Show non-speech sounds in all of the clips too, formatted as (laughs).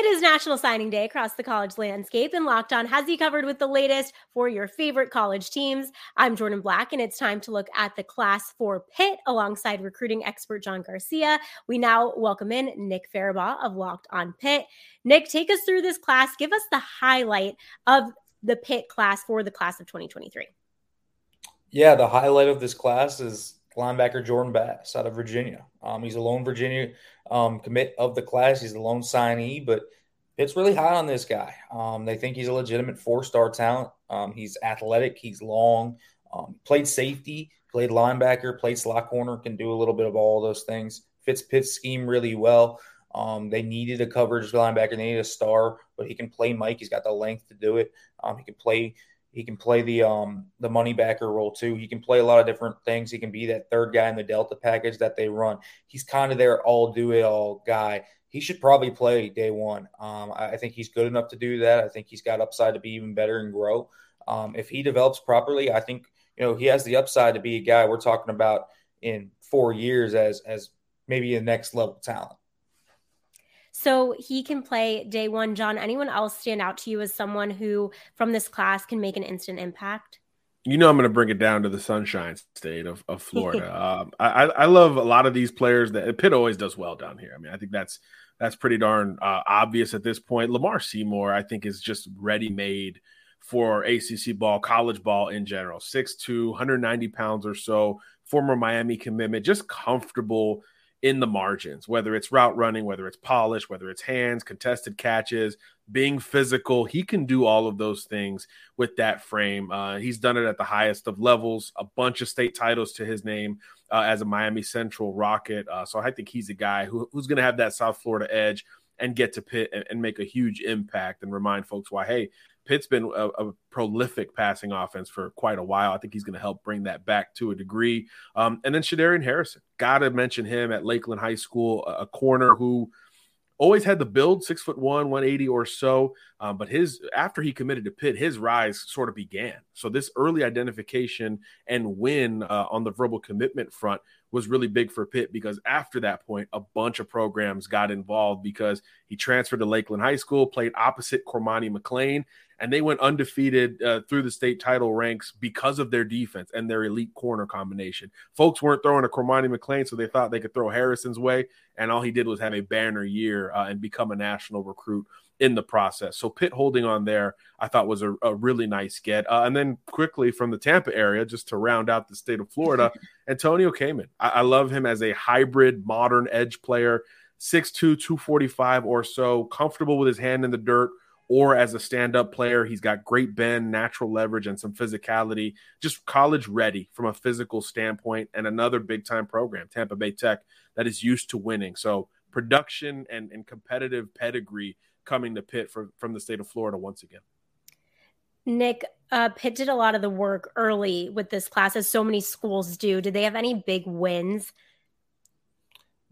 It is National Signing Day across the college landscape, and Locked On has you covered with the latest for your favorite college teams. I'm Jordan Black, and it's time to look at the class for Pitt alongside recruiting expert John Garcia. We now welcome in Nick Farabaugh of Locked On Pitt. Nick, take us through this class. Give us the highlight of the Pitt class for the class of 2023. Yeah, the highlight of this class is linebacker Jordan Bass out of Virginia. Um, he's a lone Virginia um, commit of the class. He's the lone signee, but it's really high on this guy. Um, they think he's a legitimate four star talent. Um, he's athletic, he's long, um, played safety, played linebacker, played slot corner, can do a little bit of all those things. Fits Pitt's scheme really well. Um, they needed a coverage linebacker, they needed a star, but he can play Mike. He's got the length to do it. he can play he can play the um the money backer role too. He can play a lot of different things. He can be that third guy in the Delta package that they run. He's kind of their all do it all guy. He should probably play day one. Um, I, I, think he's good enough to do that. I think he's got upside to be even better and grow. Um, if he develops properly, I think you know he has the upside to be a guy we're talking about in four years as as maybe a next level talent. So he can play day one. John, anyone else stand out to you as someone who from this class can make an instant impact? You know, I'm going to bring it down to the sunshine state of, of Florida. (laughs) um, I, I love a lot of these players that Pitt always does well down here. I mean, I think that's that's pretty darn uh, obvious at this point. Lamar Seymour, I think, is just ready made for ACC ball, college ball in general. 6'2, 190 pounds or so, former Miami commitment, just comfortable in the margins, whether it's route running, whether it's polish, whether it's hands, contested catches, being physical. He can do all of those things with that frame. Uh, he's done it at the highest of levels, a bunch of state titles to his name uh, as a Miami Central Rocket. Uh, so I think he's a guy who, who's going to have that South Florida edge and get to Pitt and, and, make a huge impact and remind folks why, hey, Pitt's been a, a, prolific passing offense for quite a while. I think he's going to help bring that back to a degree. Um, and then Shadarian Harrison, got to mention him at Lakeland High School, a, a, corner who always had the build, six foot one, 180 or so. Um, but his after he committed to Pitt, his rise sort of began. So this early identification and win uh, on the verbal commitment front was really big for Pitt because after that point, a bunch of programs got involved because he transferred to Lakeland High School, played opposite Cormani McClain, and they went undefeated uh, through the state title ranks because of their defense and their elite corner combination. Folks weren't throwing a Cormani McClain, so they thought they could throw Harrison's way, and all he did was have a banner year uh, and become a national recruit in the process. So Pitt holding on there, I thought was a, a really nice get. Uh, and then quickly from the Tampa area, just to round out the state of Florida, (laughs) Antonio Cayman. I, I, love him as a hybrid modern edge player, 6'2", 245 or so, comfortable with his hand in the dirt, or as a stand-up player. He's got great bend, natural leverage, and some physicality. Just college ready from a physical standpoint, and another big-time program, Tampa Bay Tech, that is used to winning. So production and, and competitive pedigree coming to Pitt for, from the state of Florida once again. Nick, uh, Pitt did a lot of the work early with this class, as so many schools do. Did they have any big wins?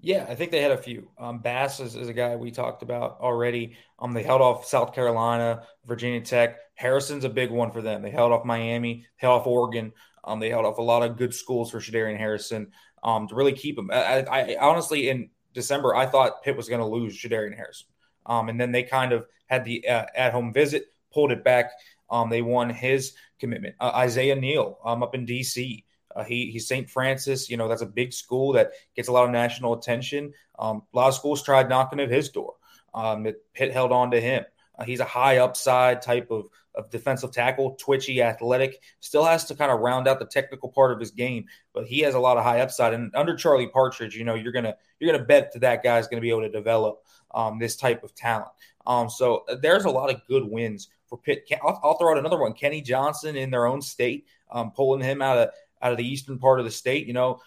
Yeah, I think they had a few. Um, Bass is, is, a guy we talked about already. Um, they held off South Carolina, Virginia Tech. Harrison's a big one for them. They held off Miami, they held off Oregon. Um, they held off a lot of good schools for Shadarian Harrison um, to really keep him. I, I, honestly, in December, I thought Pitt was going to lose Shadarian Harrison. Um, and then they kind of had the uh, at home visit, pulled it back. Um, they won his commitment. Uh, Isaiah Neal um, up in D.C. Uh, he, he's St. Francis. You know, that's a big school that gets a lot of national attention. Um, a lot of schools tried knocking at his door. Um, it, Pitt held on to him. Uh, he's a high upside type of, of defensive tackle, twitchy, athletic. Still has to kind of round out the technical part of his game, but he has a lot of high upside. And under Charlie Partridge, you know, you're gonna you're gonna bet that that guy's gonna be able to develop um, this type of talent. Um, so uh, there's a lot of good wins for Pitt. I'll, I'll, throw out another one. Kenny Johnson in their own state, um, pulling him out of out of the eastern part of the state. You know,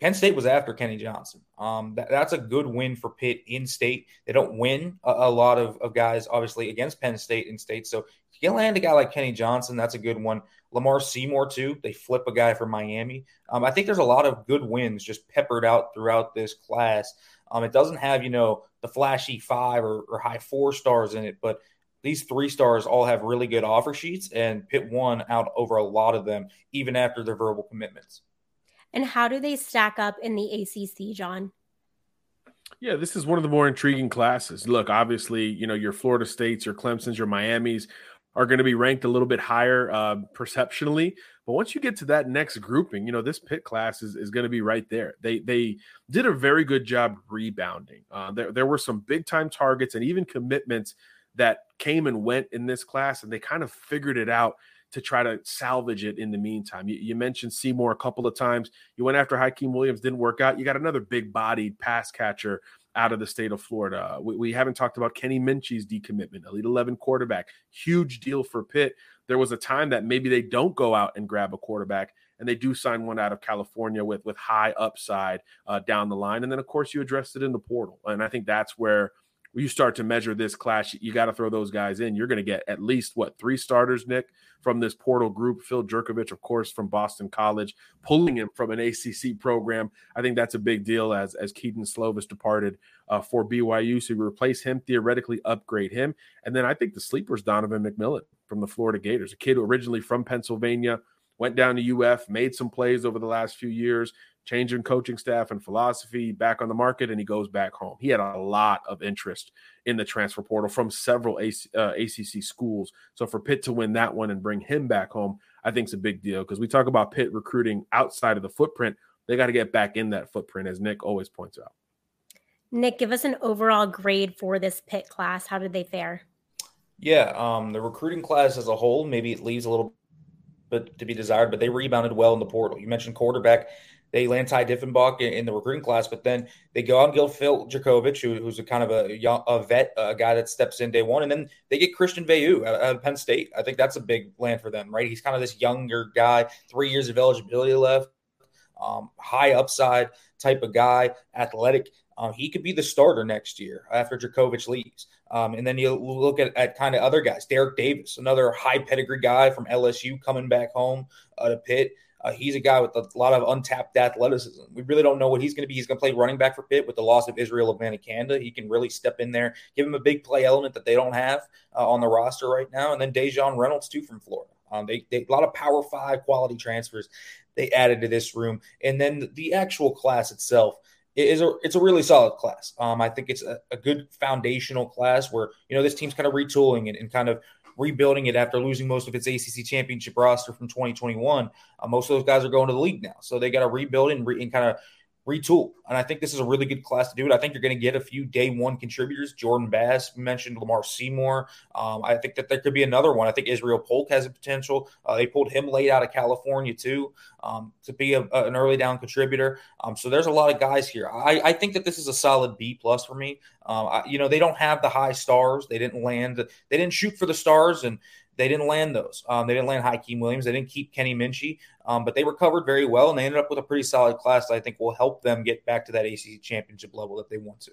Penn State was after Kenny Johnson. Um, that, that's a good win for Pitt in state. They don't win a, a, lot of, of guys, obviously, against Penn State in state. So if you land a guy like Kenny Johnson, that's a good one. Lamar Seymour, too. They flip a guy from Miami. Um, I think there's a lot of good wins just peppered out throughout this class. Um, it doesn't have, you know, the flashy five or, or high four stars in it, but these three stars all have really good offer sheets, and Pitt won out over a lot of them, even after their verbal commitments. And how do they stack up in the ACC, John? Yeah, this is one of the more intriguing classes. Look, obviously, you know, your Florida States, your Clemson's, your Miamis are going to be ranked a little bit higher uh, perceptionally. But once you get to that next grouping, you know, this Pitt class is, is going to be right there. They they did a very good job rebounding. Uh, there, there were some big time targets and even commitments that came and went in this class, and they kind of figured it out to try to salvage it in the meantime. You, you, mentioned Seymour a couple of times. You went after Hykeem Williams, didn't work out. You got another big bodied pass catcher out of the state of Florida. We, we haven't talked about Kenny Minchey's decommitment, Elite 11 quarterback. Huge deal for Pitt. There was a time that maybe they don't go out and grab a quarterback and they do sign one out of California with with high upside uh, down the line. And then, of course, you addressed it in the portal. And I think that's where – you start to measure this class, you got to throw those guys in. You're going to get at least what three starters, Nick, from this portal group. Phil Jurkovec, of course, from Boston College, pulling him from an ACC program. I think that's a big deal as as Kedon Slovis departed uh, for BYU. So you replace him, theoretically upgrade him, and then I think the sleeper's Donovan McMillon from the Florida Gators, a kid originally from Pennsylvania went down to UF, made some plays over the last few years, changing coaching staff and philosophy, back on the market, and he goes back home. He had a lot of interest in the transfer portal from several AC, uh, ACC schools. So for Pitt to win that one and bring him back home, I think is a big deal because we talk about Pitt recruiting outside of the footprint. They got to get back in that footprint, as Nick always points out. Nick, give us an overall grade for this Pitt class. How did they fare? Yeah, um, the recruiting class as a whole, maybe it leaves a little bit to be desired, but they rebounded well in the portal. You mentioned quarterback they land Ty Dieffenbach in, in, the recruiting class, but then they go out and get Phil Jurkovec, who, who's a kind of a, a vet, a guy that steps in day one, and then they get Christian Veilleux out, out of Penn State. I think that's a big land for them, right? He's kind of this younger guy, three years of eligibility left, um, high upside type of guy, athletic. Um, he could be the starter next year after Jurkovec leaves. Um, and then you look at, at kind of other guys. Derrick Davis, another high pedigree guy from LSU coming back home uh, to Pitt. Uh, he's a guy with a lot of untapped athleticism. We really don't know what he's going to be. He's going to play running back for Pitt with the loss of Israel Abanikanda. He can really step in there, give him a big play element that they don't have uh, on the roster right now. And then Daejon Reynolds, too, from Florida. Um, they, they, a lot of power five quality transfers they added to this room. And then the actual class itself is a it's a really solid class. Um, I think it's a, a, good foundational class where you know this team's kind of retooling and, and kind of rebuilding it after losing most of its ACC championship roster from 2021. Uh, most of those guys are going to the league now, so they got to rebuild and, re- and kind of retool. And I think this is a really good class to do it. I think you're going to get a few day one contributors. Jordan Bass mentioned Lamar Seymour. Um, I think that there could be another one. I think Israel Polk has a potential. Uh, they pulled him late out of California too um, to be a, a, an early down contributor. Um, so there's a lot of guys here. I, I, think that this is a solid B plus for me. Um, I, you know, they don't have the high stars. They didn't land. They didn't shoot for the stars and they didn't land those. Um, they didn't land Hykeem Williams. They didn't keep Kenny Minchey, um, but they recovered very well, and they ended up with a pretty solid class that I think will help them get back to that ACC championship level that they want to.